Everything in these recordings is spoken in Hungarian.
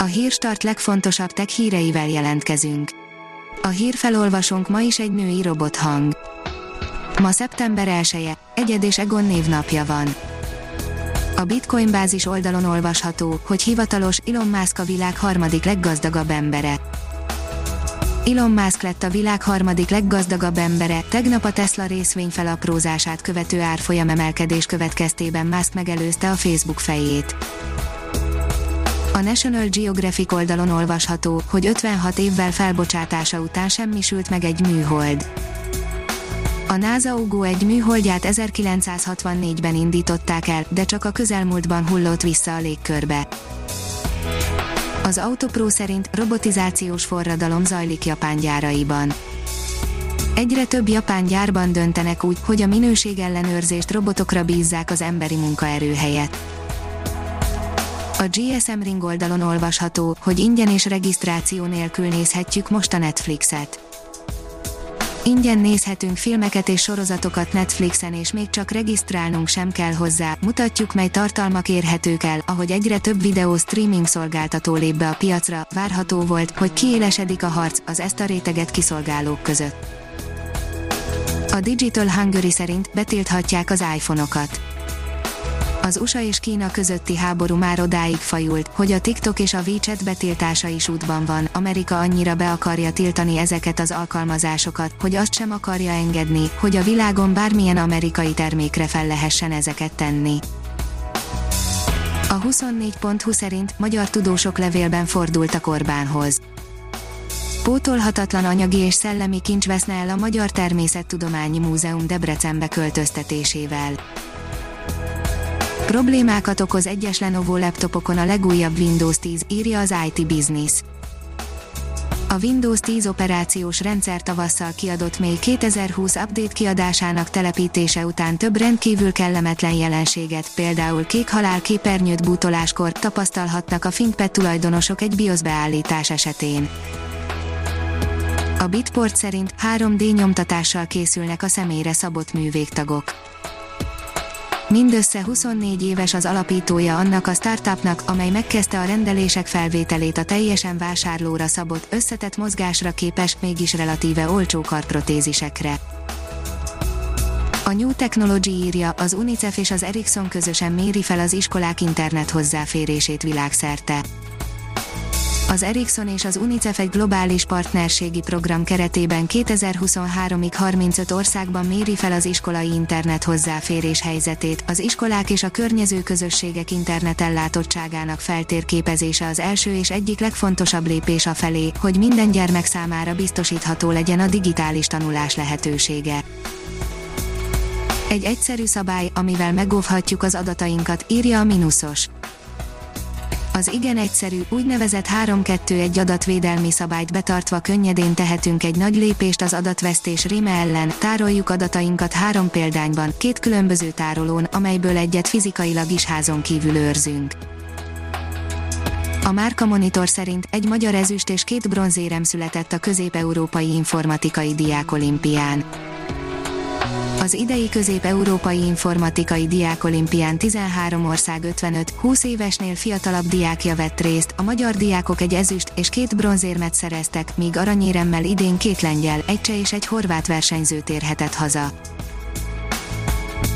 A Hírstart legfontosabb tech híreivel jelentkezünk. A hírfelolvasónk ma is egy női robothang. Ma szeptember 1-e, Egyed és Egon névnapja van. A Bitcoin bázis oldalon olvasható, hogy hivatalos Elon Musk a világ harmadik leggazdagabb embere. Elon Musk lett a világ harmadik leggazdagabb embere, tegnap a Tesla részvény felaprózását követő árfolyam emelkedés következtében Musk megelőzte a Facebook fejét. A National Geographic oldalon olvasható, hogy 56 évvel felbocsátása után semmisült meg egy műhold. A NASA UGO egy műholdját 1964-ben indították el, de csak a közelmúltban hullott vissza a légkörbe. Az Autopro szerint robotizációs forradalom zajlik Japán gyáraiban. Egyre több japán gyárban döntenek úgy, hogy a minőségellenőrzést robotokra bízzák az emberi munkaerő helyett. A GSM Ring oldalon olvasható, hogy ingyen és regisztráció nélkül nézhetjük most a Netflixet. Ingyen nézhetünk filmeket és sorozatokat Netflixen és még csak regisztrálnunk sem kell hozzá, mutatjuk mely tartalmak érhetők el, ahogy egyre több videó streaming szolgáltató lép be a piacra, várható volt, hogy kiélesedik a harc az ezt a réteget kiszolgálók között. A Digital Hungary szerint betilthatják az iPhone-okat az USA és Kína közötti háború már odáig fajult, hogy a TikTok és a WeChat betiltása is útban van. Amerika annyira be akarja tiltani ezeket az alkalmazásokat, hogy azt sem akarja engedni, hogy a világon bármilyen amerikai termékre fel lehessen ezeket tenni. A 24.20 szerint magyar tudósok levélben fordultak Orbánhoz. Pótolhatatlan anyagi és szellemi kincs veszne el a Magyar Természettudományi Múzeum Debrecenbe költöztetésével. Problémákat okoz egyes Lenovo laptopokon a legújabb Windows 10, írja az IT Business. A Windows 10 operációs rendszer tavasszal kiadott még 2020 update kiadásának telepítése után több rendkívül kellemetlen jelenséget, például kék halál képernyőt bútoláskor tapasztalhatnak a ThinkPad tulajdonosok egy BIOS beállítás esetén. A Bitport szerint 3D nyomtatással készülnek a személyre szabott művégtagok. Mindössze 24 éves az alapítója annak a startupnak, amely megkezdte a rendelések felvételét a teljesen vásárlóra szabott, összetett mozgásra képes, mégis relatíve olcsó karprotézisekre. A New Technology írja, az UNICEF és az Ericsson közösen méri fel az iskolák internet hozzáférését világszerte. Az Ericsson és az UNICEF egy globális partnerségi program keretében 2023-ig 35 országban méri fel az iskolai internet hozzáférés helyzetét. Az iskolák és a környező közösségek internetellátottságának feltérképezése az első és egyik legfontosabb lépés a felé, hogy minden gyermek számára biztosítható legyen a digitális tanulás lehetősége. Egy egyszerű szabály, amivel megóvhatjuk az adatainkat, írja a Minusos az igen egyszerű, úgynevezett 3-2-1 adatvédelmi szabályt betartva könnyedén tehetünk egy nagy lépést az adatvesztés réme ellen, tároljuk adatainkat három példányban, két különböző tárolón, amelyből egyet fizikailag is házon kívül őrzünk. A Márka Monitor szerint egy magyar ezüst és két bronzérem született a közép-európai informatikai diák olimpián. Az idei közép-európai informatikai diákolimpián 13 ország 55-20 évesnél fiatalabb diákja vett részt, a magyar diákok egy ezüst és két bronzérmet szereztek, míg aranyéremmel idén két lengyel, egy cseh és egy horvát versenyző térhetett haza.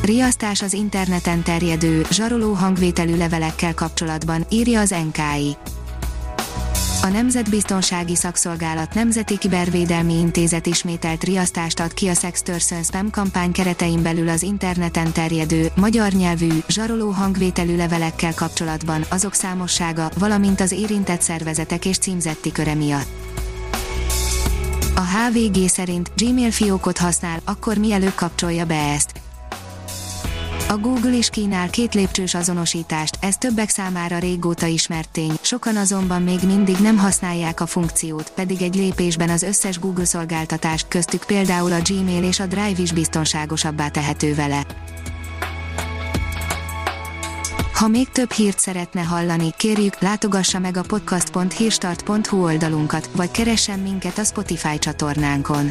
Riasztás az interneten terjedő, zsaroló hangvételű levelekkel kapcsolatban, írja az NKI. A Nemzetbiztonsági Szakszolgálat Nemzeti Kibervédelmi Intézet ismételt riasztást ad ki a Sextortion Spam kampány keretein belül az interneten terjedő, magyar nyelvű, zsaroló hangvételű levelekkel kapcsolatban, azok számossága, valamint az érintett szervezetek és címzetti köre miatt. A HVG szerint Gmail fiókot használ, akkor mielőbb kapcsolja be ezt. A Google is kínál két lépcsős azonosítást, ez többek számára régóta ismert tény, sokan azonban még mindig nem használják a funkciót, pedig egy lépésben az összes Google szolgáltatást, köztük például a Gmail és a Drive is biztonságosabbá tehető vele. Ha még több hírt szeretne hallani, kérjük, látogassa meg a podcast.hírstart.hu oldalunkat, vagy keressen minket a Spotify csatornánkon